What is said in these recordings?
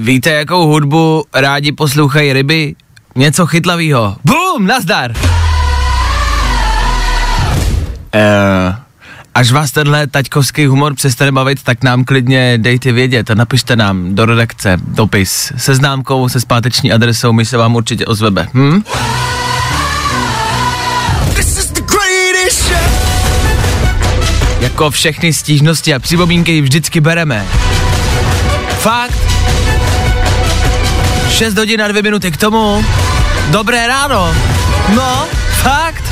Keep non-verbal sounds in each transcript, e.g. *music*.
Víte, jakou hudbu rádi poslouchají ryby? Něco chytlavýho. Bum, nazdar! Uh, až vás tenhle taťkovský humor přestane bavit, tak nám klidně dejte vědět a napište nám do redakce dopis se známkou, se zpáteční adresou, my se vám určitě ozveme. Hm? Jako všechny stížnosti a připomínky vždycky bereme. Fakt. 6 hodin a 2 minuty k tomu. Dobré ráno. No, fakt.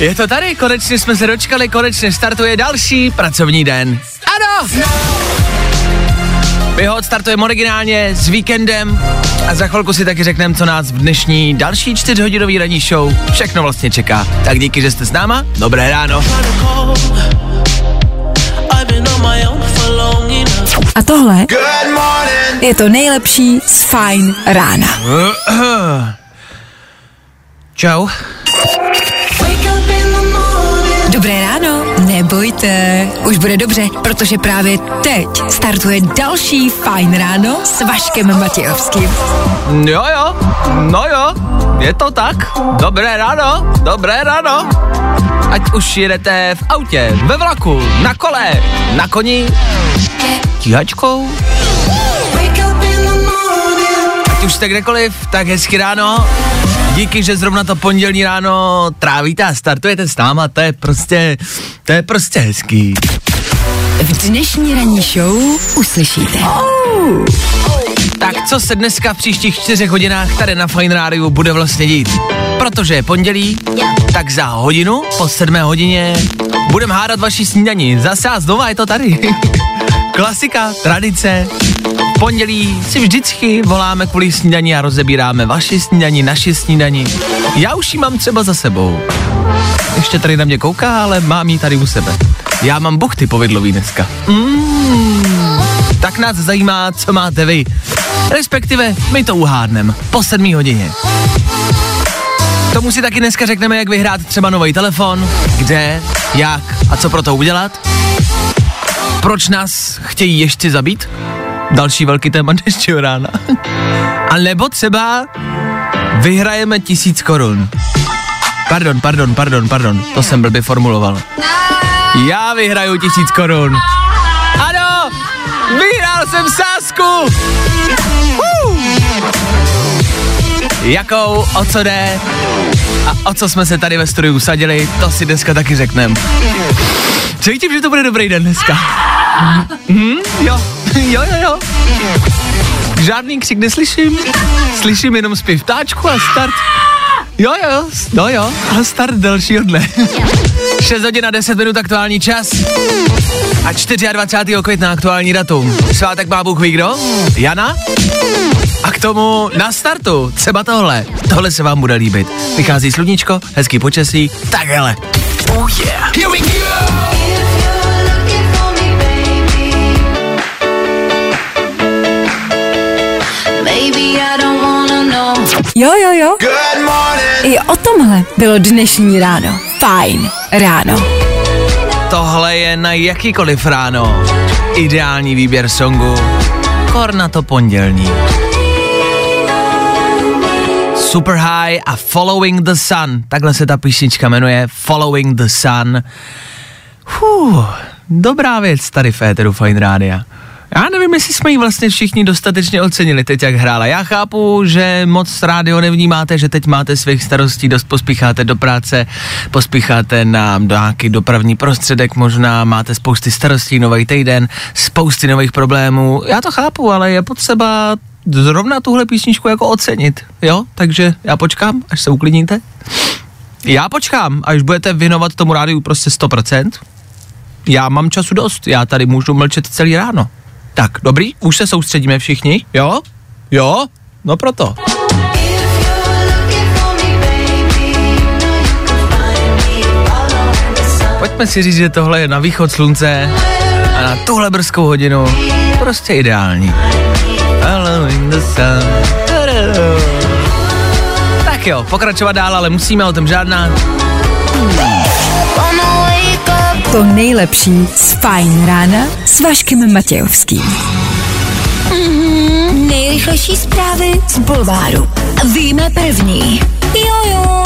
Je to tady, konečně jsme se dočkali, konečně startuje další pracovní den. Ano! My ho odstartujeme originálně s víkendem a za chvilku si taky řekneme, co nás v dnešní další čtyřhodinový ranní show všechno vlastně čeká. Tak díky, že jste s náma, dobré ráno. A tohle je to nejlepší z Fajn rána. *clears throat* Čau. Dobré ráno, nebojte, už bude dobře, protože právě teď startuje další Fajn ráno s Vaškem Matějovským. Jo, jo, no jo, je to tak. Dobré ráno, dobré ráno. Ať už jedete v autě, ve vlaku, na kole, na koni, tíhačkou, ať už jste kdekoliv, tak hezky ráno. Díky, že zrovna to pondělní ráno trávíte a startujete s náma, to je prostě, to je prostě hezký. V dnešní ranní show uslyšíte. Tak co se dneska v příštích čtyřech hodinách tady na Fine Rádiu bude vlastně dít? Protože je pondělí, tak za hodinu, po sedmé hodině, budeme hádat vaši snídaní. Zase a znova je to tady. *laughs* Klasika, tradice. V pondělí si vždycky voláme kvůli snídaní a rozebíráme vaši snídaní, naši snídaní. Já už ji mám třeba za sebou. Ještě tady na mě kouká, ale mám ji tady u sebe. Já mám buchty povidlový dneska. Mm. Tak nás zajímá, co máte vy. Respektive my to uhádneme po sedmý hodině. Tomu si taky dneska řekneme, jak vyhrát třeba nový telefon, kde, jak a co pro to udělat. Proč nás chtějí ještě zabít? Další velký téma *laughs* dnešního rána. A nebo třeba vyhrajeme tisíc korun. Pardon, pardon, pardon, pardon, to jsem blbě formuloval. Já vyhraju tisíc korun. Ano, vyhrál jsem sásku. Jakou, o co jde a o co jsme se tady ve studiu usadili, to si dneska taky řekneme. Cítím, že to bude dobrý den dneska. Hm, jo, jo, jo, jo. Žádný křik neslyším, slyším jenom zpěv ptáčku a start. Jo, jo, no jo, a start dalšího dne. 6 hodin a 10 minut aktuální čas. A 24. května aktuální datum. Svátek má Bůh ví kdo? Jana? A k tomu na startu třeba tohle. Tohle se vám bude líbit. Vychází sluníčko, hezký počasí, tak hele. Oh yeah. Here we go. Jo, jo, jo. I o tomhle bylo dnešní ráno. Fajn ráno. Tohle je na jakýkoliv ráno. Ideální výběr songu. Kor na to pondělní. Super High a Following the Sun. Takhle se ta písnička jmenuje Following the Sun. Fuh, dobrá věc tady v éteru Fine Rádia. Já nevím, jestli jsme ji vlastně všichni dostatečně ocenili teď, jak hrála. Já chápu, že moc rádio nevnímáte, že teď máte svých starostí, dost pospícháte do práce, pospícháte na nějaký dopravní prostředek, možná máte spousty starostí, nový týden, spousty nových problémů. Já to chápu, ale je potřeba zrovna tuhle písničku jako ocenit, jo? Takže já počkám, až se uklidníte. Já počkám, až budete věnovat tomu rádiu prostě 100%. Já mám času dost, já tady můžu mlčet celý ráno. Tak, dobrý, už se soustředíme všichni, jo? Jo? No proto. Pojďme si říct, že tohle je na východ slunce a na tuhle brzkou hodinu prostě ideální. Tak jo, pokračovat dál, ale musíme o tom žádná. To nejlepší z Fajn rána s Vaškem Matějovským. Nejrychlejší zprávy z Bulváru. Víme první. Jojo.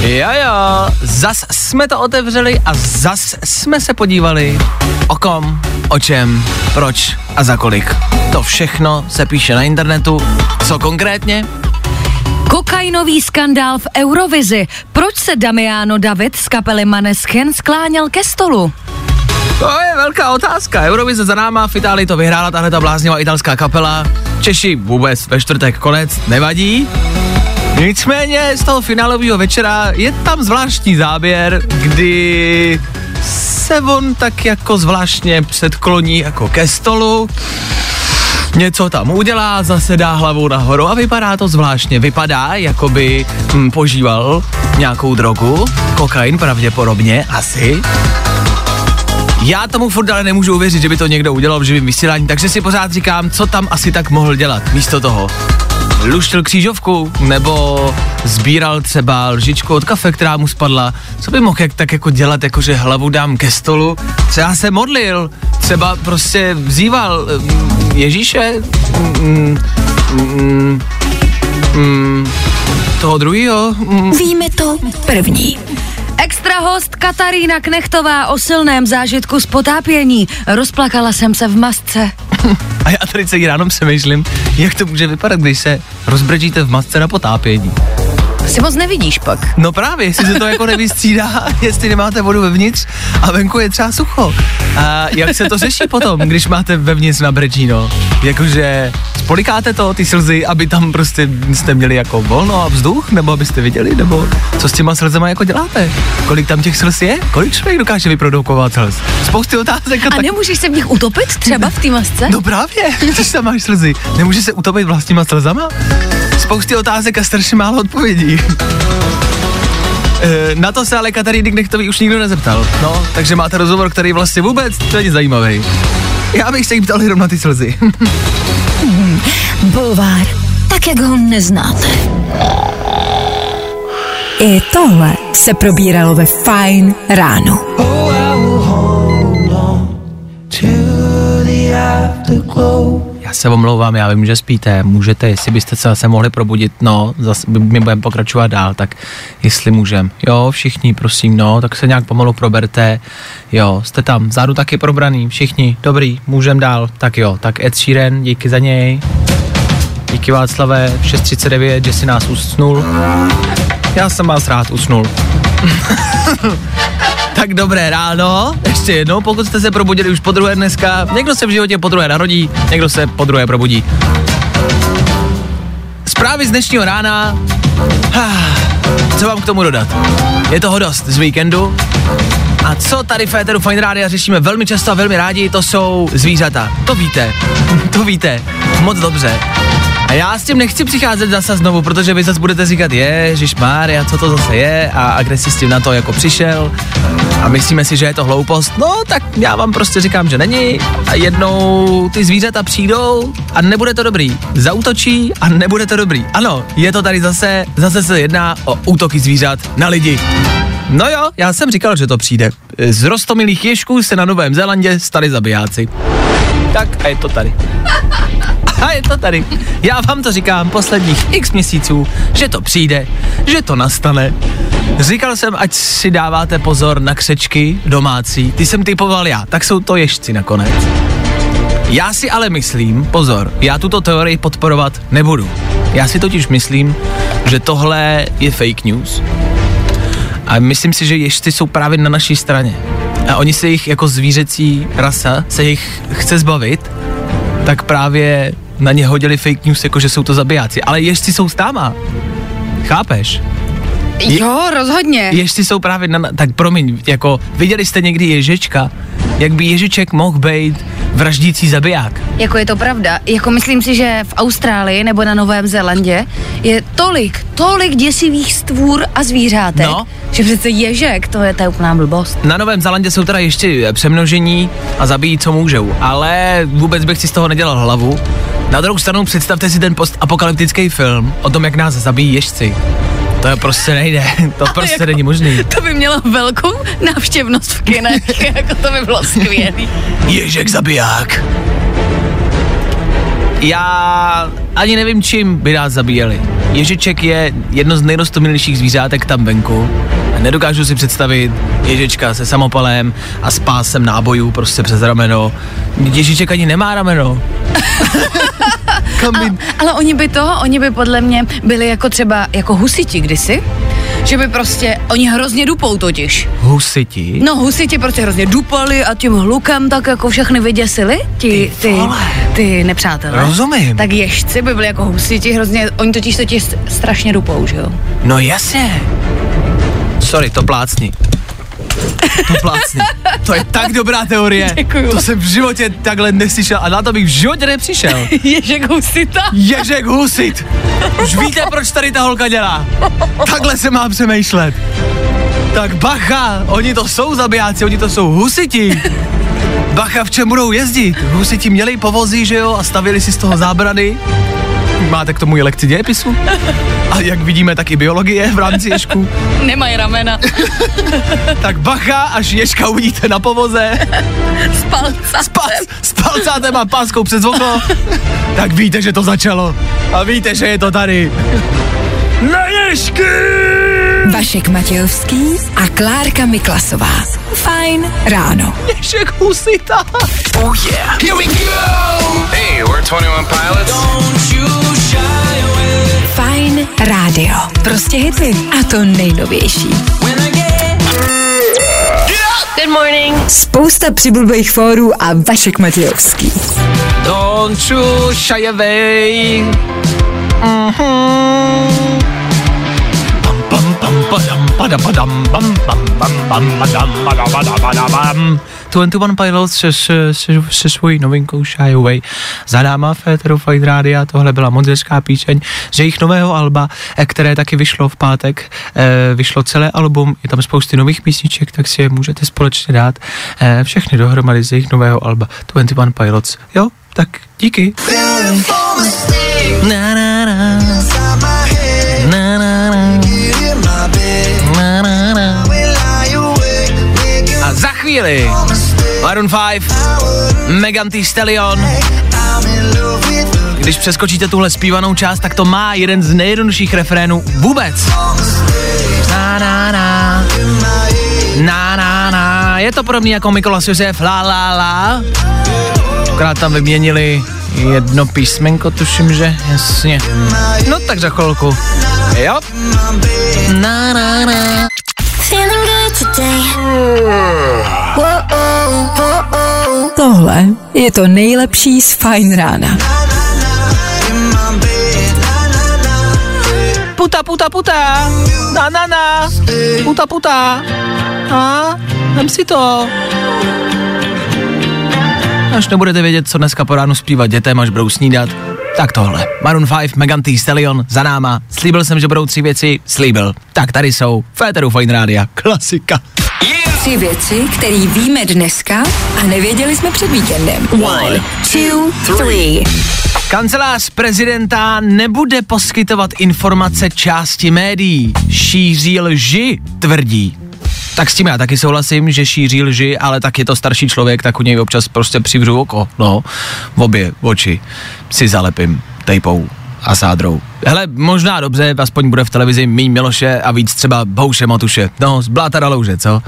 Jo jo, zas jsme to otevřeli a zas jsme se podívali o kom, o čem, proč a za kolik. To všechno se píše na internetu. Co konkrétně? Kokainový skandál v Eurovizi. Proč se Damiano David z kapely Maneskin skláněl ke stolu? To je velká otázka. Eurovize za náma, v Itálii to vyhrála tahle ta bláznivá italská kapela. Češi vůbec ve čtvrtek konec, nevadí. Nicméně z toho finálového večera je tam zvláštní záběr, kdy se on tak jako zvláštně předkloní jako ke stolu, něco tam udělá, zase dá hlavu nahoru a vypadá to zvláštně. Vypadá, jako by hm, požíval nějakou drogu, kokain pravděpodobně, asi. Já tomu furt ale nemůžu uvěřit, že by to někdo udělal v živém vysílání, takže si pořád říkám, co tam asi tak mohl dělat místo toho. Luštil křížovku, nebo sbíral třeba lžičku od kafe, která mu spadla. Co by mohl jak, tak jako dělat, jako že hlavu dám ke stolu? Třeba se modlil, třeba prostě vzýval mm, Ježíše, mm, mm, mm, toho druhého. Mm, Víme to první. Extra host Katarína Knechtová o silném zážitku z potápění. Rozplakala jsem se v masce. A já tady celý ráno přemýšlím, jak to může vypadat, když se rozbržíte v masce na potápění. Si moc nevidíš pak. No právě, jestli se to jako nevystřídá, *laughs* jestli nemáte vodu vevnitř a venku je třeba sucho. A jak se to řeší potom, když máte vevnitř na brečíno? Jakože spolikáte to, ty slzy, aby tam prostě jste měli jako volno a vzduch, nebo abyste viděli, nebo co s těma slzema jako děláte? Kolik tam těch slz je? Kolik člověk dokáže vyprodukovat slz? Spousty otázek a, A tak... nemůžeš se v nich utopit třeba v té masce? No právě, když tam máš slzy. Nemůže se utopit vlastníma slzama? Spousty otázek a strašně málo odpovědí. E, Na to se ale Kataríny Knechtový už nikdo nezeptal. No, takže máte rozhovor, který vlastně vůbec není zajímavý. Já bych se jí ptal jenom na ty slzy. *laughs* Bulvár. Tak, jak ho neznáte. I tohle se probíralo ve Fajn ráno. Já se omlouvám, já vím, že spíte, můžete, jestli byste se zase mohli probudit, no, zase my budeme pokračovat dál, tak jestli můžem. Jo, všichni, prosím, no, tak se nějak pomalu proberte, jo, jste tam, vzadu taky probraný, všichni, dobrý, můžem dál, tak jo, tak Ed Sheeran, díky za něj, díky Václave, 6.39, že si nás usnul, já jsem vás rád usnul. *laughs* Tak dobré ráno, ještě jednou, pokud jste se probudili už po druhé dneska, někdo se v životě po druhé narodí, někdo se po druhé probudí. Zprávy z dnešního rána, co vám k tomu dodat? Je toho dost z víkendu, a co tady v Féteru Fine Rádia řešíme velmi často a velmi rádi, to jsou zvířata. To víte, *laughs* to víte, moc dobře. A já s tím nechci přicházet zase znovu, protože vy zase budete říkat, Ježíš Mária, co to zase je a, a kde jsi s tím na to jako přišel a myslíme si, že je to hloupost. No tak já vám prostě říkám, že není a jednou ty zvířata přijdou a nebude to dobrý. Zautočí a nebude to dobrý. Ano, je to tady zase, zase se jedná o útoky zvířat na lidi. No jo, já jsem říkal, že to přijde. Z rostomilých ježků se na Novém Zélandě stali zabijáci. Tak a je to tady. *laughs* A je to tady. Já vám to říkám posledních x měsíců, že to přijde, že to nastane. Říkal jsem, ať si dáváte pozor na křečky domácí. Ty jsem typoval já, tak jsou to ježci nakonec. Já si ale myslím, pozor, já tuto teorii podporovat nebudu. Já si totiž myslím, že tohle je fake news. A myslím si, že ježci jsou právě na naší straně. A oni se jich jako zvířecí rasa se jich chce zbavit, tak právě na ně hodili fake news, jako že jsou to zabijáci. Ale ježci jsou s náma. Chápeš? Je- Jo, rozhodně. Ježci jsou právě na... Tak promiň, jako viděli jste někdy ježička? Jak by ježiček mohl být vraždící zabiják. Jako je to pravda. Jako myslím si, že v Austrálii nebo na Novém Zélandě je tolik, tolik děsivých stvůr a zvířátek, No. že přece ježek, to je, je úplná blbost. Na Novém Zelandě jsou teda ještě přemnožení a zabijí, co můžou, ale vůbec bych si z toho nedělal hlavu. Na druhou stranu představte si ten postapokalyptický film o tom, jak nás zabijí ježci. To je prostě nejde, to prostě jako- není možný. To by mělo velkou návštěvnost v kinech, *laughs* jako to by bylo skvělý. Ježek zabiják. Já ani nevím, čím by nás zabíjeli. Ježiček je jedno z nejrostomilnějších zvířátek tam venku. A nedokážu si představit ježička se samopalem a s pásem nábojů prostě přes rameno. Ježiček ani nemá rameno. *laughs* Kam by... Ale oni by to, oni by podle mě byli jako třeba, jako husiti kdysi, že by prostě, oni hrozně dupou totiž. Husiti? No husiti prostě hrozně dupali a tím hlukem tak jako všechny vyděsili, ti, Ty ty, ty nepřátelé. Rozumím. Tak ježci by byli jako husiti hrozně, oni totiž totiž strašně dupou, že jo? No jasně. Sorry, to plácni. To plácni. To je tak dobrá teorie. Děkuju. To jsem v životě takhle neslyšel a na to bych v životě nepřišel. *laughs* Ježek husita. Ježek husit. Už víte, proč tady ta holka dělá. Takhle se má přemýšlet. Tak bacha, oni to jsou zabijáci, oni to jsou husiti. Bacha, v čem budou jezdit? Husiti měli povozy, že jo, a stavili si z toho zábrany. Máte k tomu i lekci dějepisu? A jak vidíme, tak i biologie v rámci ježku. Nemají ramena. *laughs* Tak bacha, až ježka uvidíte na povoze, Z palca. s, pas, s palcátem a páskou přes oko, tak víte, že to začalo. A víte, že je to tady. Na ježky! Vašek Matějovský a Klárka Miklasová. Fajn ráno. Ježek husita. Oh yeah. Here we go. Hey, we're 21 Pilots. Fajn rádio. Prostě hity. A to nejnovější. Good morning. Spousta přibulbých fórů a Vašek Matějovský. Don't you shy away. Mhm. Pam, pam, pam, padam, padam, padam, bam, bam, bam, bam, padam, padam, padam, padam, bam. 21 Pilots se, se, se, se svojí novinkou Shy Away za náma Féteru Fine Rádia. Tohle byla moc hezká píseň z jejich nového alba, eh, které taky vyšlo v pátek. Eh, Vyšlo celé album, je tam spousty nových písniček, tak si je můžete společně dát eh, všechny dohromady z jejich nového alba 21 Pilots. Jo, tak díky. Na, chvíli Maroon 5, Megan Thee Stallion. Když přeskočíte tuhle zpívanou část, tak to má jeden z nejjednodušších refrénů vůbec. Na, na, na. Na, na, na. Je to podobný jako Mikolas Josef, la, la, la. Akorát tam vyměnili jedno písmenko, tuším, že jasně. No tak za chvilku. Jo? Na, na, na. Feeling good today. Tohle je to nejlepší z Fajn rána. Puta, puta, puta. Na, na, na. Puta, puta. A, vem si to. Až nebudete vědět, co dneska po ránu zpívat dětem, až budou snídat, tak tohle. Maroon 5, Megan Thee Stallion, za náma. Slíbil jsem, že budou tři věci, slíbil. Tak tady jsou. Féteru Fine Rádia. Klasika. Tři věci, které víme dneska a nevěděli jsme před víkendem. One, two, three. Kancelář prezidenta nebude poskytovat informace části médií. Šíří lži, tvrdí. Tak s tím já taky souhlasím, že šíří lži, ale tak je to starší člověk, tak u něj občas prostě přivřu oko, no, v obě oči si zalepím tejpou a sádrou. Hele, možná dobře, aspoň bude v televizi míň Miloše a víc třeba Bouše Motuše. No, z bláta na louže, co?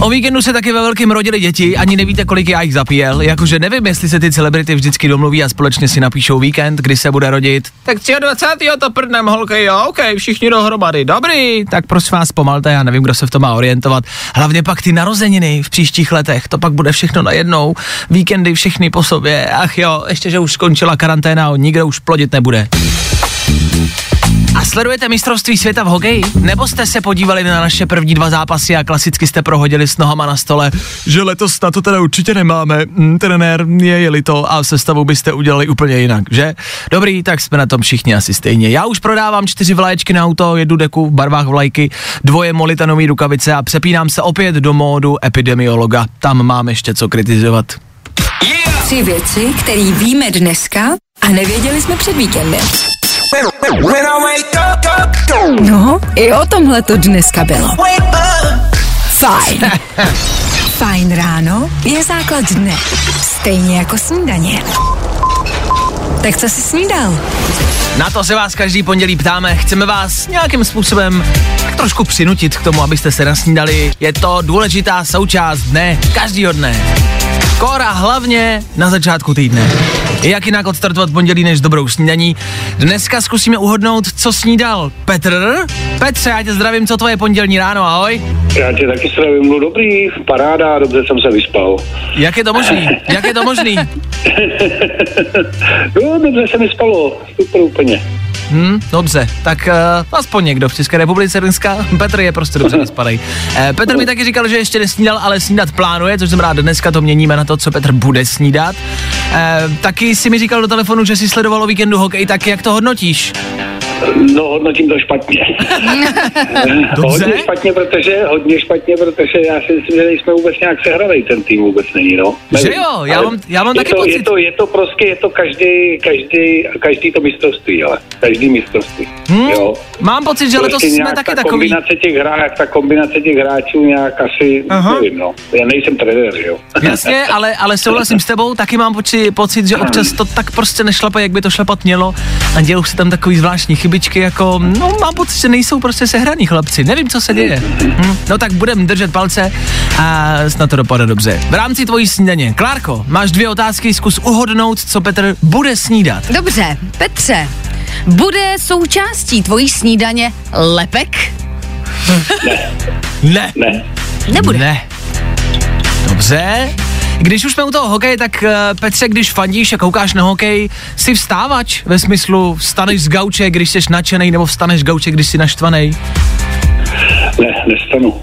O víkendu se taky ve velkým rodili děti, ani nevíte, kolik já jich zapíjel. Jakože nevím, jestli se ty celebrity vždycky domluví a společně si napíšou víkend, kdy se bude rodit. Tak 23. to prdnem, holky, jo, ok, všichni dohromady, dobrý. Tak prosím vás, pomalte, já nevím, kdo se v tom má orientovat. Hlavně pak ty narozeniny v příštích letech, to pak bude všechno najednou. Víkendy všechny po sobě, ach jo, ještě, že už skončila karanténa nikdo už plodit nebude. A sledujete mistrovství světa v hokeji? Nebo jste se podívali na naše první dva zápasy a klasicky jste prohodili s nohama na stole, že letos na to teda určitě nemáme, mm, trenér je jeli to a sestavu byste udělali úplně jinak, že? Dobrý, tak jsme na tom všichni asi stejně. Já už prodávám čtyři vlaječky na auto, jednu deku v barvách vlajky, dvoje molitanový rukavice a přepínám se opět do módu epidemiologa. Tam mám ještě co kritizovat. Tři věci, které víme dneska a nevěděli jsme před víkendem. No, i o tomhle to dneska bylo. Fajn. *laughs* Fajn ráno je základ dne. Stejně jako snídaně. Tak co jsi snídal? Na to se vás každý pondělí ptáme. Chceme vás nějakým způsobem tak trošku přinutit k tomu, abyste se nasnídali. Je to důležitá součást dne, každýho dne. Kora hlavně na začátku týdne. Jak jinak odstartovat pondělí než dobrou snídaní? Dneska zkusíme uhodnout, co snídal Petr. Petře, já tě zdravím, co tvoje pondělní ráno, ahoj. Já tě taky zdravím, no dobrý, paráda, dobře jsem se vyspal. Jak je to možný? Jak je to možný? *laughs* no, dobře se mi spalo, super úplně. Hm, dobře, tak uh, aspoň někdo v České republice dneska. *laughs* Petr je prostě dobře vyspadej. Uh, Petr mi taky říkal, že ještě nesnídal, ale snídat plánuje, což rád, dneska to měníme na to, co Petr bude snídat. Uh, taky si mi říkal do telefonu, že si sledoval o víkendu hokej, tak jak to hodnotíš? No, hodnotím to špatně. *laughs* Dobře. hodně špatně, protože, hodně špatně, protože já si myslím, že nejsme vůbec nějak sehravej, ten tým vůbec není, no. Že Nevím. jo, já mám- já mám je taky to, pocit. Je to, je to prostě, je to každý, každý, každý to mistrovství, ale každý mistrovství, Hm, jo. Mám pocit, že letos Prostě jsme nějak taky ta takový. kombinace těch hráč, ta kombinace těch hráčů nějak asi, Aha. nevím, no. Já nejsem trenér, že jo. *laughs* Jasně, ale, ale souhlasím s tebou, taky mám poči, pocit, že občas to tak prostě nešlape, jak by to šlapat mělo a dějou se tam takový zvláštní chybičky, jako, no mám pocit, že nejsou prostě sehraní chlapci, nevím, co se děje. Hm, no tak budem držet palce a snad to dopadne dobře. V rámci tvojí snídaně, Klárko, máš dvě otázky, zkus uhodnout, co Petr bude snídat. Dobře, Petře, bude součástí tvojí snídaně lepek? Ne. Ne. Nebude. Ne. Dobře. Když už jsme u toho hokeje, tak uh, Petře, když fandíš a koukáš na hokej, jsi vstávač ve smyslu vstaneš z gauče, když jsi nadšenej, nebo vstaneš z gauče, když jsi naštvanej? Ne, nestanu.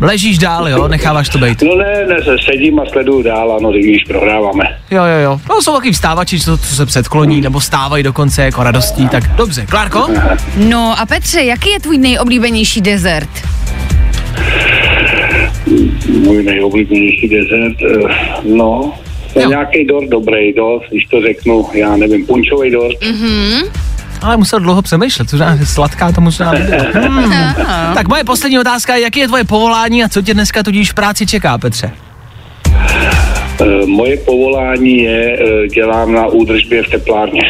Ležíš dál, jo, necháváš to být. No ne, ne, se sedím a sleduju dál, ano, když prohráváme. Jo, jo, jo. No jsou taky vstávači, co, co se předkloní, nebo stávají dokonce jako radostí, tak dobře. Klárko? No a Petře, jaký je tvůj nejoblíbenější dezert? Můj nejoblíbenější dezert, eh, no, Jo. je nějaký dort dobrý, dort, když to řeknu, já nevím, punčový dort. Ale musel dlouho přemýšlet, což je sladká to možná. *laughs* Hmm. Tak moje poslední otázka, jaký je tvoje povolání a co tě dneska tudíž v práci čeká, Petře? Eh, Moje povolání je, eh, dělám na údržbě v teplárně.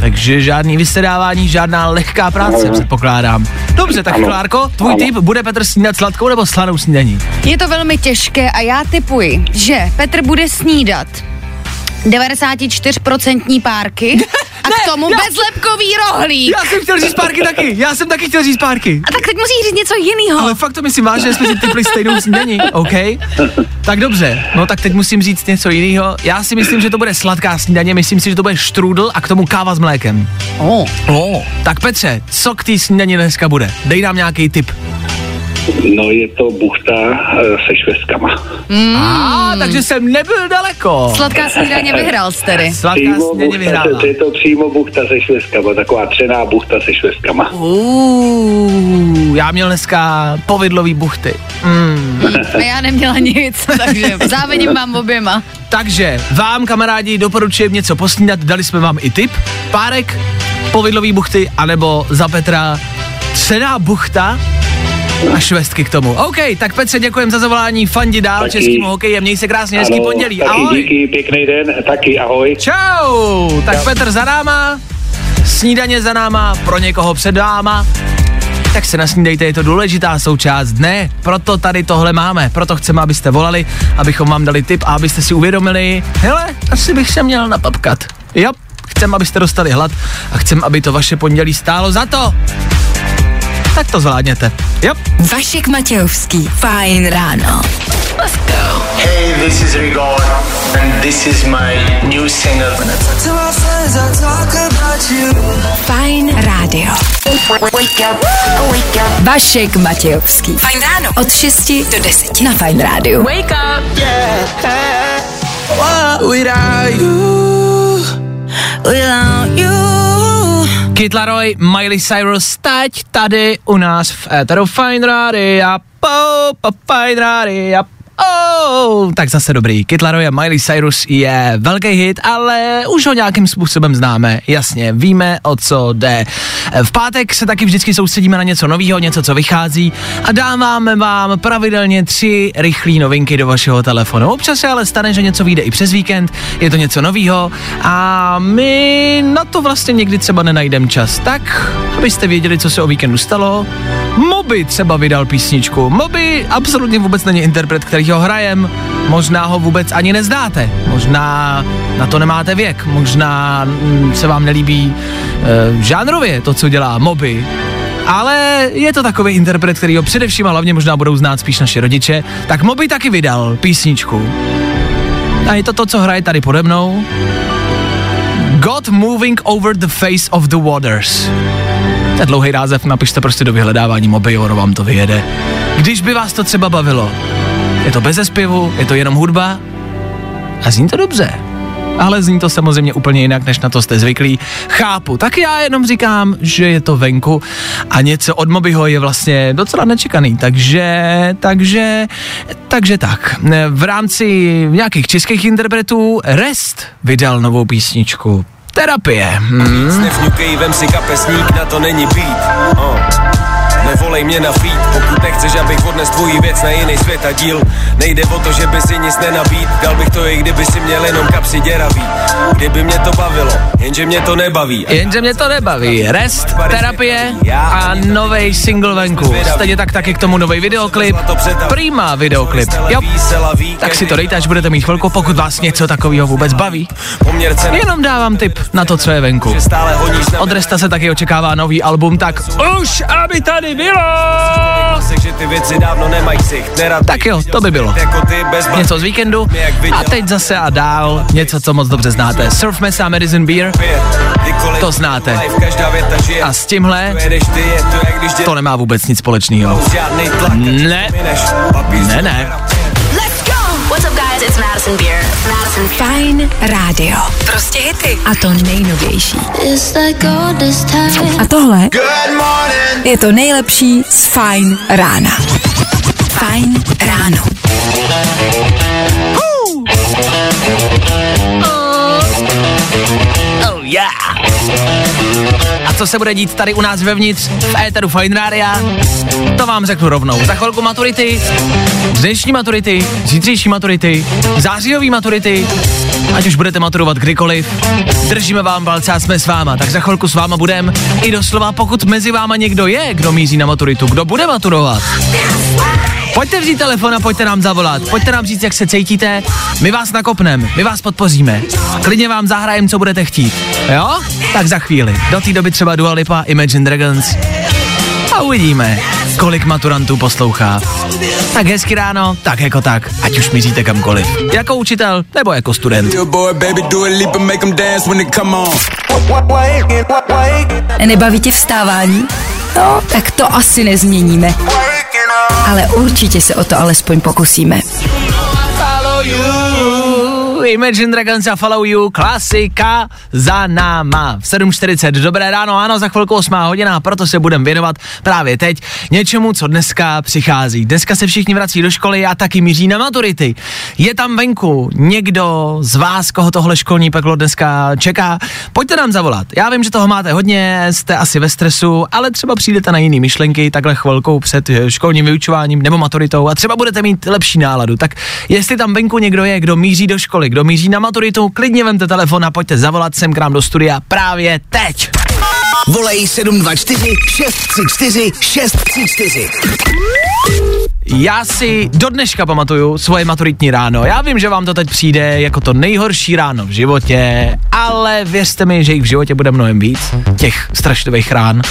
Takže žádný vysedávání, žádná lehká práce, předpokládám. Dobře, tak Ano. Klárko, tvůj Ano. tip, bude Petr snídat sladkou nebo slanou snídaní? Je to velmi těžké a já typuji, že Petr bude snídat 94% párky *laughs* a k tomu já- bezlepkový rohlík. Já jsem chtěl říct párky taky, já jsem taky chtěl říct párky. A tak teď musí říct něco jiného. Ale fakt to myslím vážně, že jsme si typli stejnou *laughs* snídaní, OK? Tak dobře, no tak teď musím říct něco jiného. Já si myslím, že to bude sladká snídaně, myslím si, že to bude štrůdl a k tomu káva s mlékem. Oh. Oh. Tak Petře, co k té snídaní dneska bude? Dej nám nějaký tip. No je to buchta eh, se švestkama. Mm. A, takže jsem nebyl daleko. Sladká snídaně vyhrál jsi tedy. Sladká Přímo snídaně se, je to přímo buchta se švestkama, taková třená buchta se švestkama. Uh, já měl dneska povidlový buchty. Mm. A já neměla nic, *laughs* takže závidím vám oběma. Takže vám, kamarádi, doporučujem něco posnídat, dali jsme vám i tip. Párek, povidlový buchty, anebo za Petra třená buchta a švestky k tomu. OK, tak Petře, děkujem za zavolání, fandi dál Taky. českým hokejem, měj se krásně, hezký pondělí, taky ahoj. díky, pěkný den, taky ahoj. Čau, tak Petr za náma, snídaně za náma, pro někoho před náma, tak se nasnídejte, je to důležitá součást dne, proto tady tohle máme, proto chceme, abyste volali, abychom vám dali tip a abyste si uvědomili, hele, asi bych se měl napapkat. Jo, chcem, abyste dostali hlad a chcem, aby to vaše pondělí stálo za to. Tak to zvládněte. Jo, Vašek Matějovský. Fajn ráno. Let's go. Hey, this is Rigor, and this is my new single. Fajn rádio. Vašek Matějovský. Fajn ráno. Od 6 do 10 na Fajn rádiu. Wake up. Kid Laroi, Miley Cyrus, teď tady u nás v Eteru Fine Radio, po, po Fine Radio, Oh, tak zase dobrý. A Miley Cyrus je velký hit, ale už ho nějakým způsobem známe. Jasně, víme, o co jde. V pátek se taky vždycky soustředíme na něco nového, něco, co vychází a dáváme vám pravidelně tři rychlé novinky do vašeho telefonu. Občas se ale stane, že něco vyjde i přes víkend, je to něco nového a my na to vlastně někdy třeba nenajdeme čas. Tak, abyste věděli, co se o víkendu stalo, Moby třeba vydal písničku. Moby absolutně vůbec není interpret, který ho hrajem. Možná ho vůbec ani neznáte. Možná na to nemáte věk. Možná mm, se vám nelíbí e, žánrově to, co dělá Moby. Ale je to takový interpret, který ho především a hlavně možná budou znát spíš naše rodiče. Tak Moby taky vydal písničku. A je to to, co hraje tady pode mnou. God moving over the face of the waters. To je dlouhý název, napište prostě do vyhledávání moby, ono vám to vyjede. Když by vás to třeba bavilo, je to bez zpěvu, je to jenom hudba a zní to dobře. Ale zní to samozřejmě úplně jinak, než na to jste zvyklí. Chápu, tak já jenom říkám, že je to venku a něco od Mobyho je vlastně docela nečekaný, takže, takže, takže tak. V rámci nějakých českých interpretů Rest vydal novou písničku. Terapie. Hmm. Nevňukej, vem si kapesník, na to není být. Oh. Nevolej mě na feed, pokud nechceš, abych odnes tvoji věc na jiný svět a díl. Nejde o to, že by si nic nenabít, dal bych to i kdyby si měl jenom kapsy děravý. Kdyby mě to bavilo, jenže mě to nebaví. Jenže mě to nebaví. Rest, terapie a nový single venku. Stejně tak taky k tomu nový videoklip. Prima videoklip. Jo, tak si to dejte, až budete mít chvilku, pokud vás něco takového vůbec baví. Jenom dávám tip na to, co je venku. Od Resta se taky očekává nový album, tak už, aby tady bylo! Tak jo, to by bylo. Něco z víkendu a teď zase a dál něco, co moc dobře znáte. Surf Mesa Medicine Beer, to znáte. A s tímhle to nemá vůbec nic společného. Ne, ne, ne. It's Madison Beer. Madison Fajn rádio. Prostě hity. A to nejnovější. A tohle je to nejlepší z Fajn rána. Fajn ráno. Oh yeah. Co se bude dít tady u nás vevnitř v éteru Fine Rádia? To vám řeknu rovnou. Za chvilku maturity, dnešní maturity, zítřejší maturity, zářijový maturity, ať už budete maturovat kdykoliv, držíme vám palce a jsme s váma, tak za chvilku s váma budem i doslova, pokud mezi váma někdo je, kdo míří na maturitu, kdo bude maturovat. Pojďte vzít telefon a pojďte nám zavolat. Pojďte nám říct, jak se cítíte. My vás nakopneme, my vás podpoříme. Klidně vám zahrajem, co budete chtít. Jo? Tak za chvíli. Do té doby třeba Dua Lipa, Imagine Dragons. A uvidíme, kolik maturantů poslouchá. Tak hezky ráno, tak jako tak, ať už míříte kamkoliv. Jako učitel nebo jako student. Nebaví tě vstávání? No, tak to asi nezměníme. Ale určitě se o to alespoň pokusíme. Imagine Dragons a Follow You, klasika za náma. V 7.40, dobré ráno, ano, za chvilku 8 hodina, proto se budeme věnovat právě teď něčemu, co dneska přichází. Dneska se všichni vrací do školy a taky míří na maturity. Je tam venku někdo z vás, koho tohle školní peklo dneska čeká? Pojďte nám zavolat. Já vím, že toho máte hodně, jste asi ve stresu, ale třeba přijdete na jiné myšlenky takhle chvilkou před eh, školním vyučováním nebo maturitou a třeba budete mít lepší náladu. Tak jestli tam venku někdo je, kdo míří do školy, kdo míří na maturitu, klidně vemte telefon a pojďte zavolat sem k nám do studia právě teď. Volej 724 634 634. já si do dneška pamatuju svoje maturitní ráno. Já vím, že vám to teď přijde jako to nejhorší ráno v životě, ale věřte mi, že jich v životě bude mnohem víc, těch strašlivých rán.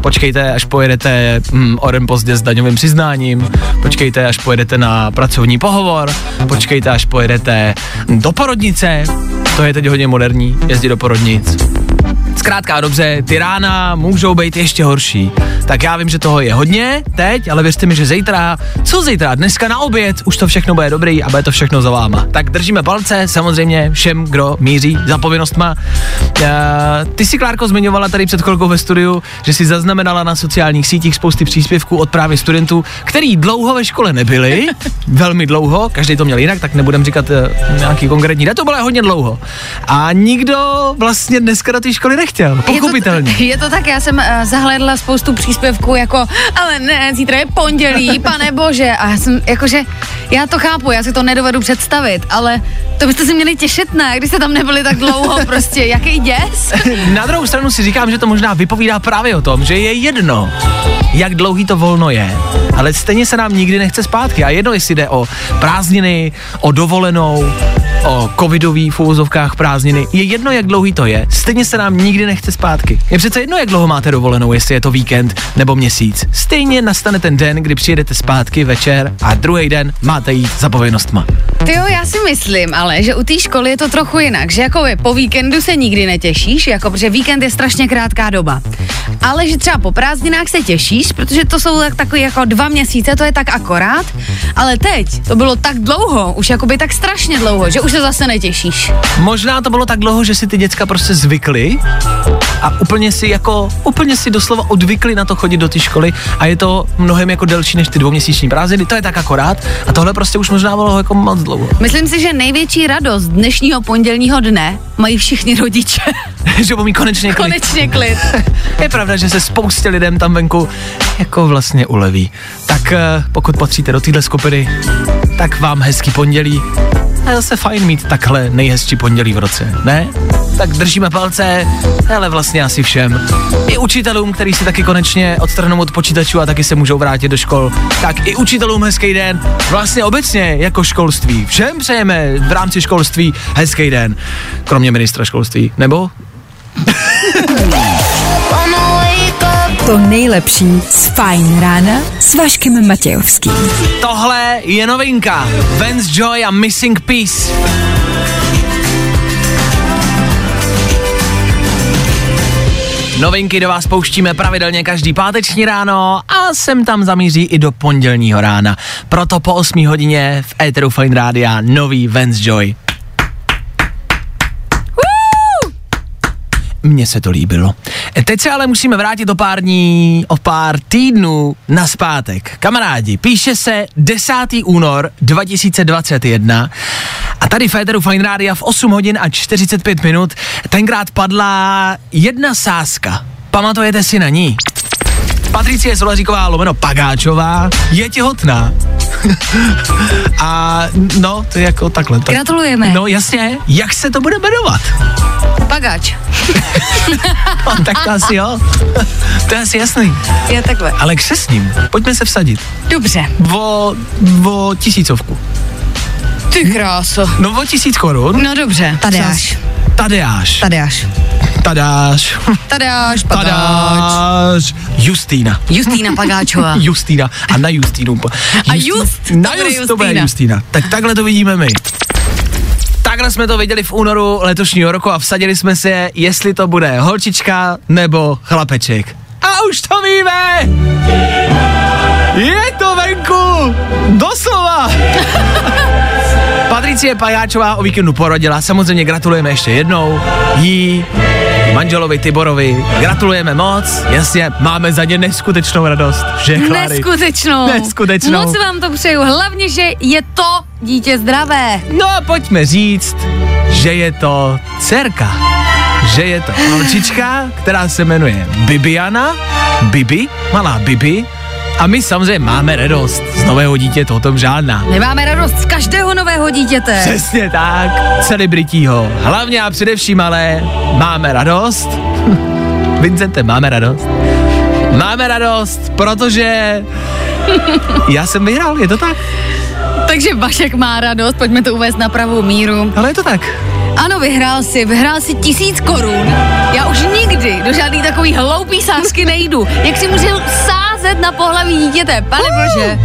Počkejte, až pojedete mm, den pozdě s daňovým přiznáním, počkejte, až pojedete na pracovní pohovor, počkejte, až pojedete do porodnice, to je teď hodně moderní, jezdit do porodnic. Zkrátka dobře, ty rána můžou být ještě horší. Tak já vím, že toho je hodně teď, ale věřte mi, že zítra, co zítra, dneska na oběd, už to všechno bude dobrý a bude to všechno za váma. Tak držíme palce, samozřejmě všem, kdo míří za povinnostma. Uh, ty si, Klárko, zmiňovala tady před chvilkou ve studiu, že si zaznamenala na sociálních sítích spousty příspěvků od právě studentů, který dlouho ve škole nebyli, *laughs* velmi dlouho, každý to měl jinak, tak nebudem říkat uh, nějaký konkrétní datum, ale hodně dlouho. A nikdo vlastně dneska do té školy nechtěl, pochopitelně. Je to, je to tak, já jsem uh, zahlédla spoustu příspěvků jako, ale ne, zítra je pondělí, *laughs* pane bože. A já jsem, jakože, já to chápu, já si to nedovedu představit, ale to byste si měli těšit, ne, když jste tam nebyli tak dlouho, *laughs* prostě, jaký děs? Na druhou stranu si říkám, že to možná vypovídá právě o tom, že je jedno, jak dlouhý to volno je, ale stejně se nám nikdy nechce zpátky. A jedno, jestli jde o prázdniny, o dovolenou, o covidový v prázdniny, je jedno, jak dlouhý to je, stejně se nám nikdy nechce zpátky. Je přece jedno, jak dlouho máte dovolenou, jestli je to víkend nebo měsíc. Stejně nastane ten den, kdy přijedete zpátky večer a druhý den máte jít za povinnostma. Ty jo, já si myslím, ale že u té školy je to trochu jinak, že jako vy po víkendu se nikdy netěšíš, jako protože víkend je strašně krátká doba. Ale že třeba po prázdninách se těšíš, protože to jsou tak, takový jako dva měsíce, to je tak akorát. Ale teď to bylo tak dlouho, už jakoby tak strašně dlouho, že už se zase netěšíš. Možná to bylo tak dlouho, že si ty děcka prostě zvykly a úplně si jako, úplně si doslova odvykli na to chodit do té školy a je to mnohem jako delší než ty dvouměsíční prázdniny, to je tak akorát a tohle prostě už možná bylo jako moc dlouho. Myslím si, že největší radost dnešního pondělního dne mají všichni rodiče. *laughs* že budou mít konečně klid. Konečně klid. *laughs* Je pravda, že se spoustě lidem tam venku jako vlastně uleví. Tak eh, pokud patříte do téhle skupiny, tak vám hezký pondělí. A je zase fajn mít takhle nejhezčí pondělí v roce, ne? Tak držíme palce, ale vlastně asi všem. I učitelům, který si taky konečně odtrhnou od počítačů a taky se můžou vrátit do škol. Tak i učitelům hezký den. Vlastně obecně jako školství. Všem přejeme v rámci školství hezký den. Kromě ministra školství. Nebo *laughs* To nejlepší z Fajn rána s Vaškem Matějovským. Tohle je novinka. Vance Joy a Missing Piece. Novinky do vás pouštíme pravidelně každý páteční ráno a sem tam zamíří i do pondělního rána. Proto po 8 hodině v Eteru Fine Rádia nový Vance Joy. Mně se to líbilo. Teď se ale musíme vrátit o pár dní, o pár týdnů na zpátek. Kamarádi, píše se 10. únor 2021 a tady v Féteru Fine Rádia v 8 hodin a 45 minut tenkrát padla jedna sázka. Pamatujete si na ní? Patricie Solaříková lomeno Pagáčová je těhotná. *laughs* a no, to je jako takhle. Tak, Gratulujeme. No jasně, jak se to bude jmenovat? Pagač. *laughs* No, tak to asi jo. *laughs* to je asi jasný. Je takhle. Ale křesním, pojďme se vsadit. Dobře. O, o tisícovku. Ty kráso. No o tisíc korun. No dobře. Tadeáš. Tadeáš. Tadeáš. Tadáš. Pagáč. Tadáš. Justýna. Justýna Pagáčová. *laughs* Justýna. A na Justýnu. A Just, Na Just bude Justýna. Justýna. Tak takhle to vidíme my. Takhle jsme to viděli v únoru letošního roku a vsadili jsme se, jestli to bude holčička nebo chlapeček. A už to víme! Je to venku! Doslova! *laughs* Patricie Pajáčová o víkendu porodila, samozřejmě gratulujeme ještě jednou. Jí, manželovi Tiborovi, gratulujeme moc, jasně, máme za ně neskutečnou radost, že Klary. Neskutečnou. Neskutečnou. Moc vám to přeju. Hlavně, že je to dítě zdravé. No a pojďme říct, že je to dcerka. Že je to holčička, která se jmenuje Bibiana, Bibi, malá Bibi, a my samozřejmě máme radost z nového dítěte, o tom žádná. Nemáme radost z každého nového dítěte. Přesně tak, celebritího. Hlavně a především ale máme radost. *laughs* Vincente, máme radost. Máme radost, protože Já jsem vyhrál, je to tak? Takže Vašek má radost, pojďme to uvést na pravou míru. Ale je to tak. Ano, vyhrál si, vyhrál si tisíc korun. Já už nikdy do žádný takový hloupý sázky nejdu. Jak si můžu sázet na pohlaví dítěte, pane bože.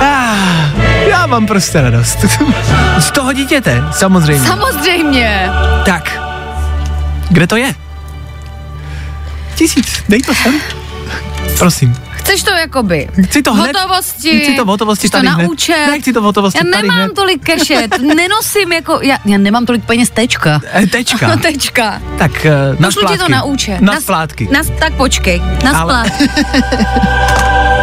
Ah, já mám prostě radost. *laughs* Z toho dítěte, samozřejmě. Samozřejmě. Tak, kde to je? Tisíc, dej to sem. Prosím. Chceš to jakoby? Chci to hned. Hotovosti. Chci to v hotovosti Chceš to tady na účet. Ne, chci to v hotovosti Já nemám hned. tolik kešet, *laughs* nenosím jako, já, já nemám tolik peněz, tečka. E, tečka. *laughs* tečka. tak uh, na Pošlu ti splátky. to na účet. Na s- splátky. Na, tak počkej, na Ale- splátky. *laughs*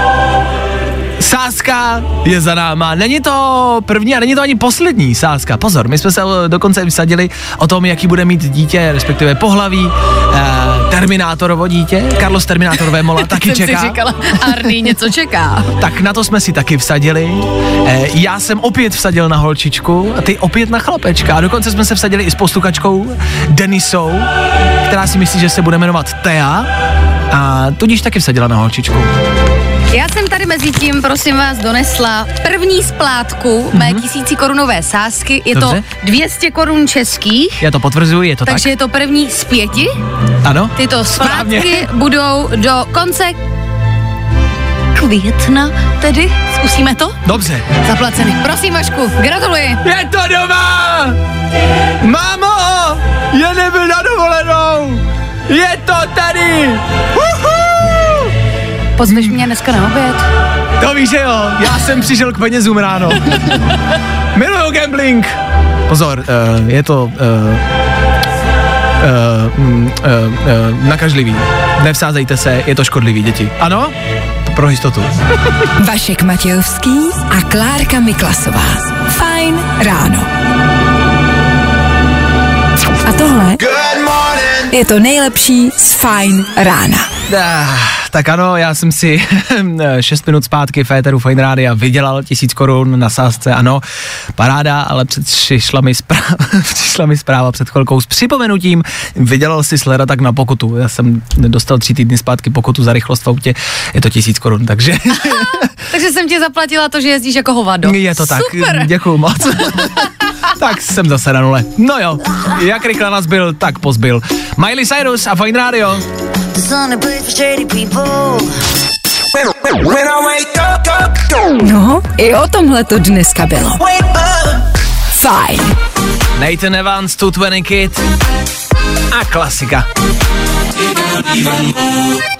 Sázka je za náma. Není to první a není to ani poslední sázka. Pozor, my jsme se dokonce vysadili o tom, jaký bude mít dítě, respektive pohlaví, eh, Terminátorovo dítě. Carlos Terminátor Vémola *laughs* taky Jsem čeká. si říkala, Arný něco čeká. *laughs* Tak na to jsme si taky vsadili. Eh, já jsem opět vsadil na holčičku a ty opět na chlapečka. A dokonce jsme se vsadili i s postukačkou Denisou, která si myslí, že se bude jmenovat Tea. A tudíž taky vsadila na holčičku. Já jsem tady mezi tím, prosím vás, donesla první splátku mé tisíci korunové sázky. Je Mhm. Dobře. to 200 korun českých, Já to potvrzuji, je to takže je to první z pěti. tak? Ano? Tyto Správně. splátky budou do konce května tedy. Zkusíme to? Dobře. Zaplaceny. Prosím, Vašku, gratuluji. Je to doma! Mámo! Já nebyl na dovolenou! Je to tady! Uhu! Pozveš mě dneska na oběd? To víš, že jo, já jsem přišel k penězům ráno. *laughs* Miluju gambling. Pozor, uh, je to uh, uh, uh, uh, nakažlivý. Nevsázejte se, je to škodlivý, děti. Ano? Pro jistotu. *laughs* Vašek Matějovský a Klárka Miklasová. Fajn ráno. A tohle je to nejlepší z Fajn rána. Ah, tak ano, já jsem si *laughs* 6 minut zpátky v Féteru Fine Rádia vydělal tisíc korun na sázce, ano, paráda, ale přišla, mi zpráva, *laughs* přišla mi zpráva před chvilkou s připomenutím, vydělal si sleda tak na pokutu, já jsem dostal tři týdny zpátky pokutu za rychlost v autě, je to tisíc korun, takže Takže jsem ti zaplatila to, že jezdíš jako hovado. je to tak, Super. děkuju moc. *laughs* tak jsem zase na nule. No jo, jak rychle nás byl, tak pozbyl. Miley Cyrus a Fine Radio. No, i o tomhle to dneska bylo. Fajn. Nathan Evans, tu 20 Kid a klasika.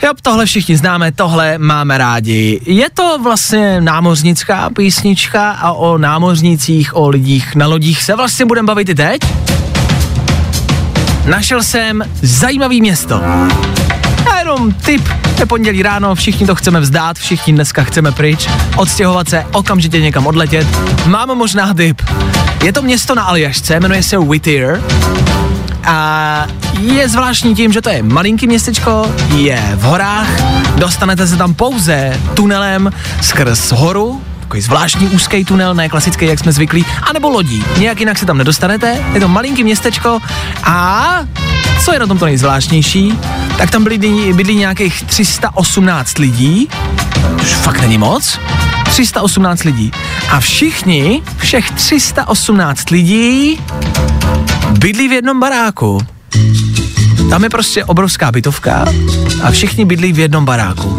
Jo, tohle všichni známe, tohle máme rádi. Je to vlastně námořnická písnička a o námořnicích, o lidích na lodích se vlastně budeme bavit i teď. Našel jsem zajímavý město. A jenom tip, je pondělí ráno, všichni to chceme vzdát, všichni dneska chceme pryč, odstěhovat se, okamžitě někam odletět. Mám možná tip. Je to město na Aljašce, jmenuje se Whittier. A je zvláštní tím, že to je malinký městečko, je v horách, dostanete se tam pouze tunelem skrz horu, takový zvláštní úzký tunel, ne klasický, jak jsme zvyklí, anebo lodí. Nějak jinak se tam nedostanete, je to malinký městečko. A co je na tom to nejzvláštnější, tak tam bydlí, bydlí nějakých 318 lidí, což fakt není moc, 318 lidí. A všichni, všech 318 lidí bydlí v jednom baráku. Tam je prostě obrovská bytovka a všichni bydlí v jednom baráku.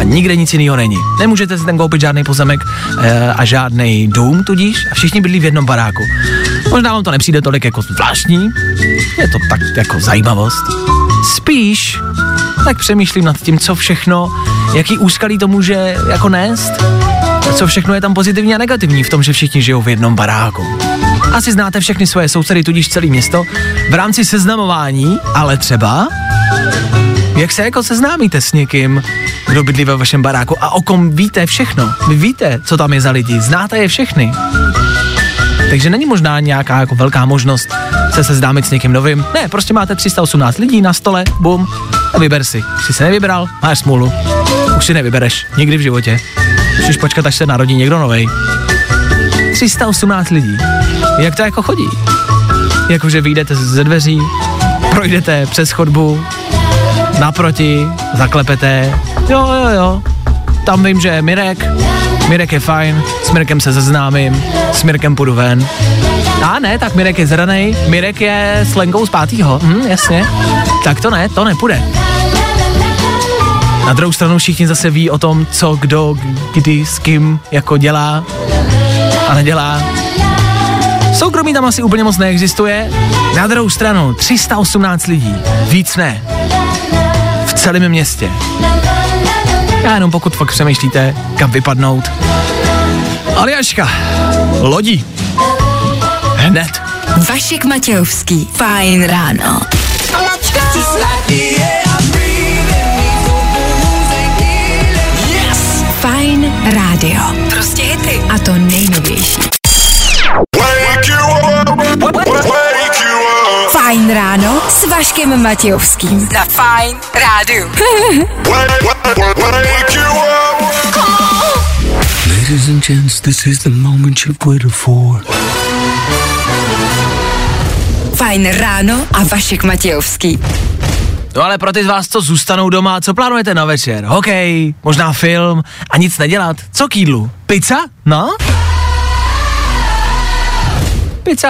A nikde nic jiného není. Nemůžete si tam koupit žádný pozemek e, a žádný dům tudíž a všichni bydlí v jednom baráku. Možná vám to nepřijde tolik jako zvláštní, je to tak jako zajímavost. Spíš tak přemýšlím nad tím, co všechno, jaký úskalí to může jako nést, co všechno je tam pozitivní a negativní v tom, že všichni žijou v jednom baráku. Asi znáte všechny svoje sousedy, tudíž celé město, v rámci seznamování, ale třeba, jak se jako seznámíte s někým, kdo bydlí ve vašem baráku a o kom víte všechno. Vy víte, co tam je za lidi, znáte je všechny. Takže není možná nějaká jako velká možnost se seznámit s někým novým. Ne, prostě máte 318 lidí na stole, bum, a vyber si. Jsi se nevybral, máš smůlu. Už si nevybereš, nikdy v životě. Musíš počkat, až se narodí někdo novej. 318 lidí. Jak to jako chodí? Jakože vyjdete ze dveří, projdete přes chodbu, naproti, zaklepete, Jo, jo, jo. Tam vím, že je Mirek. Mirek je fajn, s Mirkem se seznámím, s Mirkem půjdu ven. A ne, tak Mirek je zranej, Mirek je s Lenkou z pátýho, hm, jasně. Tak to ne, to nepůjde. Na druhou stranu všichni zase ví o tom, co kdo, kdy, s kým jako dělá a nedělá. Soukromí tam asi úplně moc neexistuje. Na druhou stranu 318 lidí, víc ne. V celém městě. Já jenom pokud fakt přemýšlíte, kam vypadnout. Aljaška, lodi. Hned. Vašek Matějovský. Fajn ráno. Fajn rádio. Fajn ráno s Vaškem Matějovským. Na Fajn rádiu. *laughs* Ladies and gents, this is the moment you've waited for. Fajn ráno a Vašek Matějovský. No ale pro ty z vás, co zůstanou doma, co plánujete na večer? Hokej, možná film a nic nedělat. Co k jídlu? Pizza? No?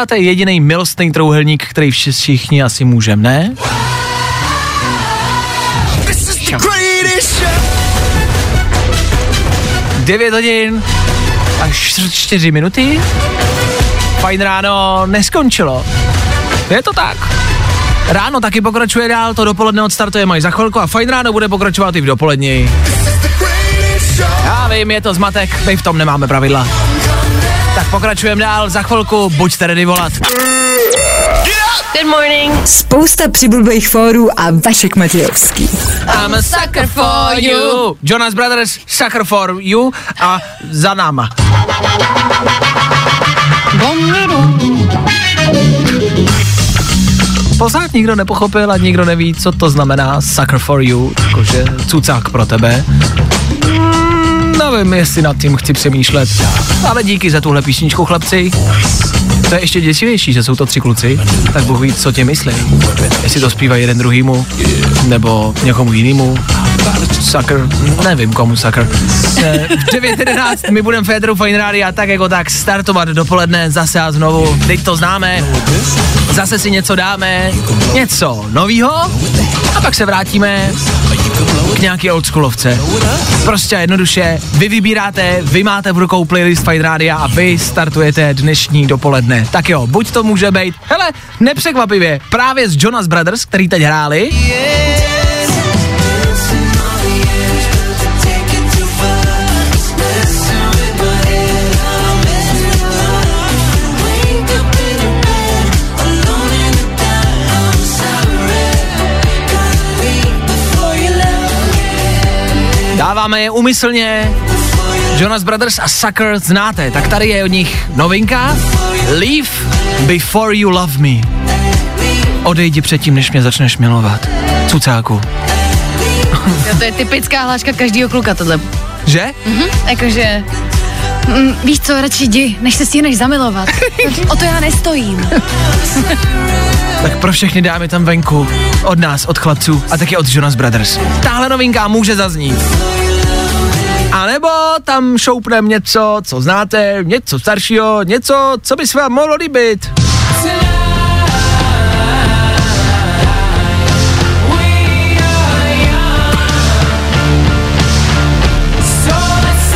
To je jediný milostný trouhelník, který vši- všichni asi můžeme, ne? 9 hodin a 4 minuty. Fajn ráno neskončilo. Je to tak. Ráno taky pokračuje dál, to dopoledne odstartuje mají za chvilku a fajn ráno bude pokračovat i v dopolední. Já vím, je to zmatek, my v tom nemáme pravidla. Tak pokračujeme dál, za chvilku buďte ready volat. Good morning. Spousta přibulbých fórů a Vašek Matějovský. I'm a sucker for you. Jonas Brothers, sucker for you a za náma. Pořád nikdo nepochopil a nikdo neví, co to znamená sucker for you, jakože cucák pro tebe. Nevím, jestli nad tím chci přemýšlet, ale díky za tuhle písničku, chlapci. To je ještě děsivější, že jsou to tři kluci, tak Bůh ví, co tě myslí. Jestli to zpívá jeden druhýmu, nebo někomu jinému. Sucker, nevím komu. Eh, V 9.11 my budeme Federu Fine Radio tak jako tak startovat dopoledne zase a znovu. Teď to známe, zase si něco dáme, něco novýho a pak se vrátíme k nějaký oldschoolovce. Prostě a jednoduše, vy vybíráte, vy máte v rukou playlist Fine Radio a vy startujete dnešní dopoledne. Tak jo, buď to může být, hele, nepřekvapivě, právě z Jonas Brothers, který teď hráli, dáváme je umyslně. Jonas Brothers a Sucker znáte, tak tady je od nich novinka. Leave before you love me. Odejdi předtím, než mě začneš milovat. Cucáku. *laughs* Jo, to je typická hláška každého kluka tohle. Že? Mhm, jakože... Mm, víš co, radši jdi, než se stihneš zamilovat. *laughs* O to já nestojím. *laughs* Tak pro všechny dámy tam venku, od nás, od chlapců a taky od Jonas Brothers. Tahle novinka může zaznít. A nebo tam šoupnem něco, co znáte, něco staršího, něco, co by se vám mohlo líbit.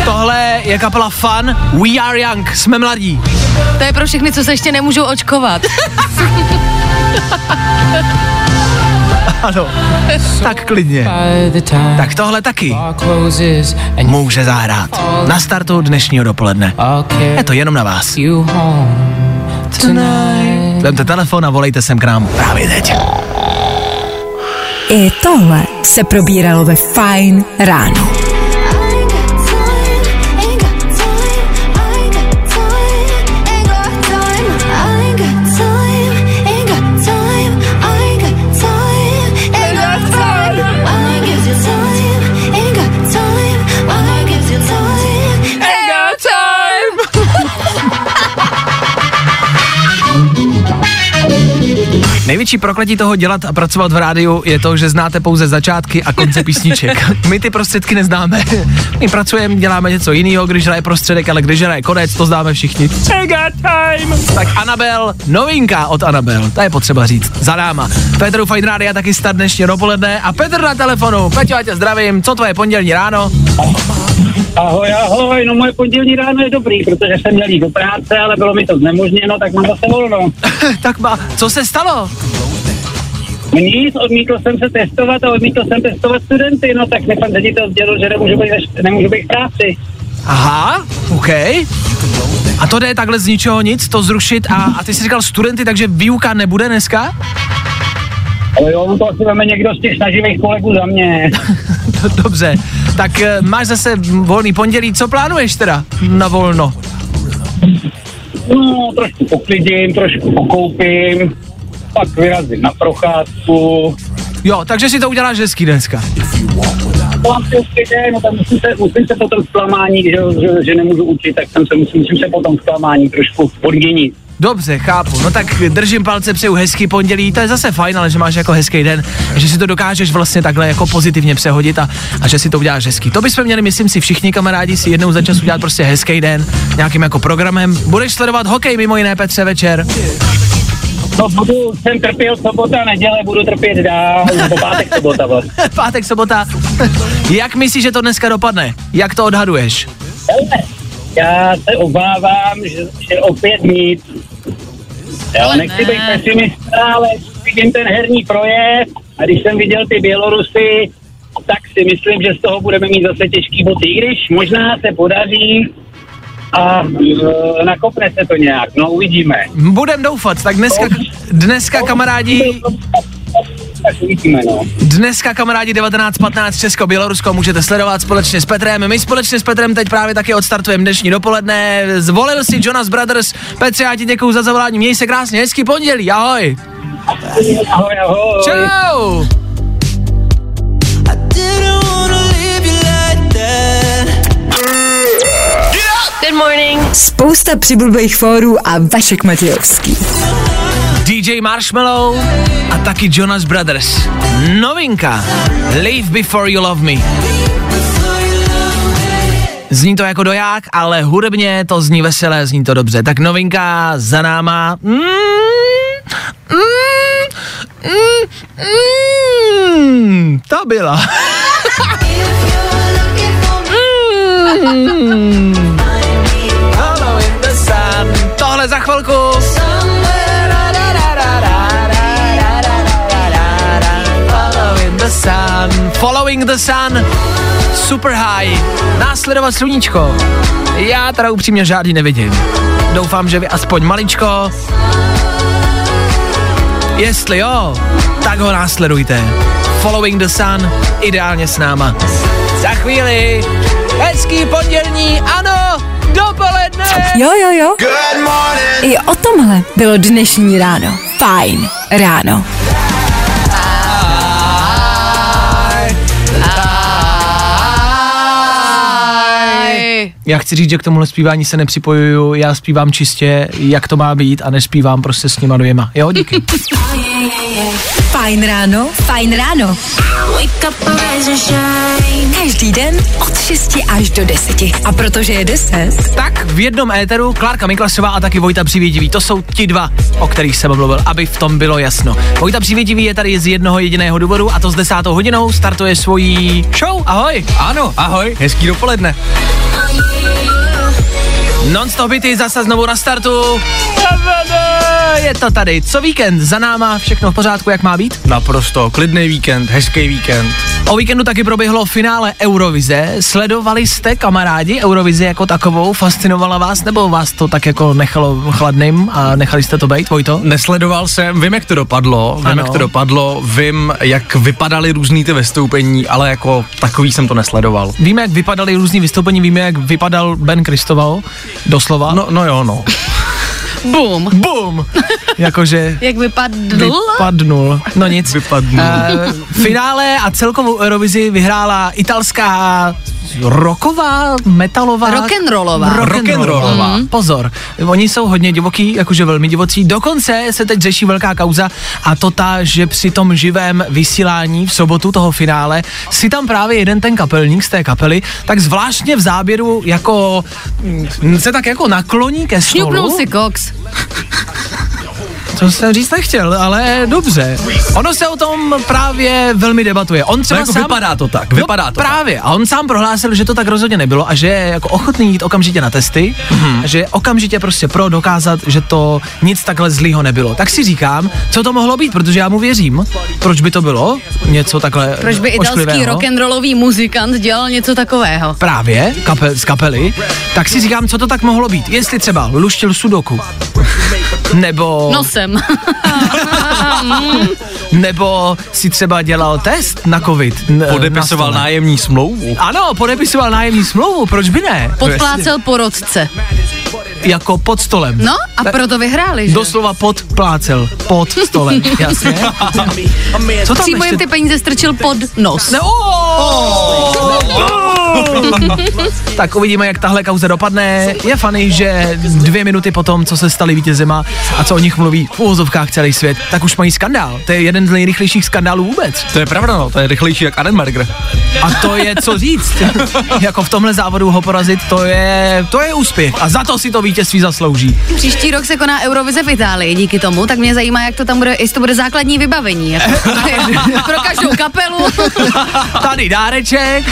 Tohle je kapela Fun, We Are Young, jsme mladí. To je pro všechny, co se ještě nemůžou očkovat. *laughs* *laughs* Ano, tak klidně. Tak tohle taky může zahrát na startu dnešního dopoledne. Je to jenom na vás. Vemte telefon a volejte sem k nám právě teď. I tohle se probíralo ve Fajn ráno. Největší prokletí toho dělat a pracovat v rádiu je to, že znáte pouze začátky a konce písniček. *laughs* My ty prostředky neznáme. My pracujeme, děláme něco jiného, když hraje prostředek, ale když hraje konec, to známe všichni. I got time. Tak Anabel, novinka od Anabel, to je potřeba říct, za náma. Petru Fajn Rádia taky start dnešně dopoledne a Petr na telefonu. Peťo, já tě zdravím, co tvoje pondělní ráno? Ahoj, ahoj, no moje pondělní ráno je dobrý, protože jsem měl jít do práce, ale bylo mi to znemožněno, tak mám zase volno. *laughs* tak má, co se stalo? Nic, odmítl jsem se testovat a odmítl jsem testovat studenty, no tak mi pan ředitel sdělil, že nemůžu být, nemůžu být v práci. Aha, OK. A to jde takhle z ničeho nic, to zrušit a, a ty jsi říkal studenty, takže výuka nebude dneska? Ale jo, to asi veme někdo z těch snaživých kolegů za mě. *laughs* Dobře, tak eh, máš zase volný pondělí, co plánuješ teda na volno? No, trošku poklidím, trošku pokoupím, pak vyrazím na procházku. Jo, takže si to uděláš hezký dneska. Mám si no tak musím se, musím se potom zklamání, že, že, že nemůžu učit, tak jsem se, musím, musím se potom zklamání trošku odměnit. Dobře, chápu. No tak držím palce, přeju hezký pondělí, to je zase fajn, ale že máš jako hezký den, že si to dokážeš vlastně takhle jako pozitivně přehodit a, a že si to uděláš hezký. To bychom měli, myslím si, všichni kamarádi si jednou za čas udělat prostě hezký den nějakým jako programem. Budeš sledovat hokej mimo jiné, Petře, večer. No budu, jsem trpěl sobota, neděle, budu trpět dál, po pátek sobota vlastně. *laughs* Pátek, sobota. Jak myslíš, že to dneska dopadne? Jak to odhaduješ? Já se obávám, že, že opět nic. Jo, Ale nechci ne. být pesimista, ale vidím ten herní projev a když jsem viděl ty Bělorusy, tak si myslím, že z toho budeme mít zase těžký boty, i když možná se podaří a e, nakopne se to nějak, no uvidíme. Budem doufat, tak dneska, dneska kamarádi, Tak uvidíme, no. dneska kamarádi 19.15 Česko-Bělorusko můžete sledovat společně s Petrem. My společně s Petrem teď právě taky odstartujeme dnešní dopoledne. Zvolil si Jonas Brothers. Petře, já ti děkuju za zavolání. Měj se krásně, hezký pondělí, ahoj. Ahoj, ahoj. Čau. Good morning. Spousta přibulbých fórů a Vašek Matějovský. DJ Marshmallow a taky Jonas Brothers. Novinka. Live Before You Love Me. Zní to jako doják, ale hudebně to zní veselé, zní to dobře. Tak novinka za náma. Mm, mm, mm, mm, ta byla. *laughs* Mm. Tohle za chvilku. Following the sun, super high, následovat sluníčko. Já teda upřímně žádný nevidím. Doufám, že vy aspoň maličko. Jestli jo, tak ho následujte. Following the sun, ideálně s náma. Za chvíli, hezký pondělní, ano, dopoledne. Jo, jo, jo. I o tomhle bylo dnešní ráno. Fajn ráno. Já chci říct, že k tomuhle zpívání se nepřipojuju, já zpívám čistě, jak to má být a nespívám prostě s nima dvěma. Jo, díky. *laughs* Fajn ráno, fajn ráno. Každý den od 6 až do 10. A protože je 10, Tak v jednom éteru Klárka Miklasová a taky Vojta Přivědivý. To jsou ti dva, o kterých jsem mluvil, aby v tom bylo jasno. Vojta Přivědivý je tady z jednoho jediného důvodu a to s desátou hodinou startuje svojí show. Ahoj! Ano, ahoj, hezký dopoledne. Non-stop hity zase znovu na startu. Je to tady. Co víkend? Za náma všechno v pořádku, jak má být? Naprosto klidný víkend, hezký víkend. O víkendu taky proběhlo finále Eurovize. Sledovali jste kamarádi Eurovizi jako takovou? Fascinovala vás nebo vás to tak jako nechalo chladným a nechali jste to být, Vojto? Nesledoval jsem, vím, jak to dopadlo, vím, Ano. jak to dopadlo, vím, jak vypadaly různý ty vystoupení, ale jako takový jsem to nesledoval. Víme, jak vypadaly různý vystoupení, víme, jak vypadal Ben Kristoval, doslova. No, no jo, no. Boom. Bum! *laughs* Jakože Jak vypadl? vypadnul. No nic. Vypadnul. Uh, finále a celkovou Eurovizi vyhrála italská roková, metalová. Rock'n'rollová. Rock'n'rollová. Mhm. Pozor, oni jsou hodně divoký, jakože velmi divocí. Dokonce se teď řeší velká kauza a to ta, že při tom živém vysílání v sobotu toho finále si tam právě jeden ten kapelník z té kapely tak zvláštně v záběru jako mm, se tak jako nakloní ke stolu. Šňupnul si koks. *laughs* To jsem říct nechtěl, ale dobře. Ono se o tom právě velmi debatuje. On třeba jako sám... vypadá to tak, vypadá no, to tak. právě. A on sám prohlásil, že to tak rozhodně nebylo a že je jako ochotný jít okamžitě na testy, mm-hmm. a že je okamžitě prostě pro dokázat, že to nic takhle zlýho nebylo. Tak si říkám, co to mohlo být, protože já mu věřím. Proč by to bylo? Něco takhle Proč by italský rock'n'rollový muzikant dělal něco takového? Právě, kape, z kapely, tak si říkám, co to tak mohlo být. Jestli třeba luštil sudoku, nebo... Nosem. *laughs* Nebo si třeba dělal test na covid. n- Podepisoval na nájemní smlouvu. Ano, podepisoval nájemní smlouvu, proč by ne? Podplácel porodce. Jako pod stolem. No a proto vyhráli, že? Doslova podplácel, pod stolem, *laughs* jasně. Co tam Přímo jim ještě? ty peníze strčil pod nos. Ne, *laughs* tak uvidíme, jak tahle kauze dopadne. Je fany, že dvě minuty potom, co se stali vítězema a co o nich mluví v úvozovkách celý svět, tak už mají skandál. To je jeden z nejrychlejších skandálů vůbec. To je pravda, no, to je rychlejší jak Arenberger. A to je co říct. *laughs* jako v tomhle závodu ho porazit, to je, to je úspěch. A za to si to vítězství zaslouží. Příští rok se koná Eurovize v Itálii díky tomu, tak mě zajímá, jak to tam bude, jestli to bude základní vybavení. Jako, *laughs* pro každou kapelu. Tady dáreček.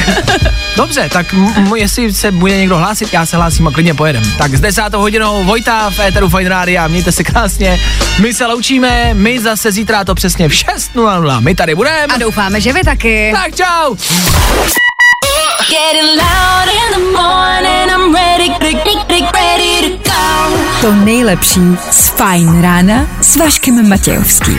Dobře, tak m- m- jestli se bude někdo hlásit, já se hlásím a klidně pojedem. Tak s desátou hodinou Vojta v Éteru Fine Rádia, mějte se krásně. My se loučíme, my zase zítra to přesně v 6.00. My tady budeme. A doufáme, že vy taky. Tak čau. Getting loud in the morning, I'm ready, ready, ready to nejlepší z Fajn rána s Vaškem Matějovským.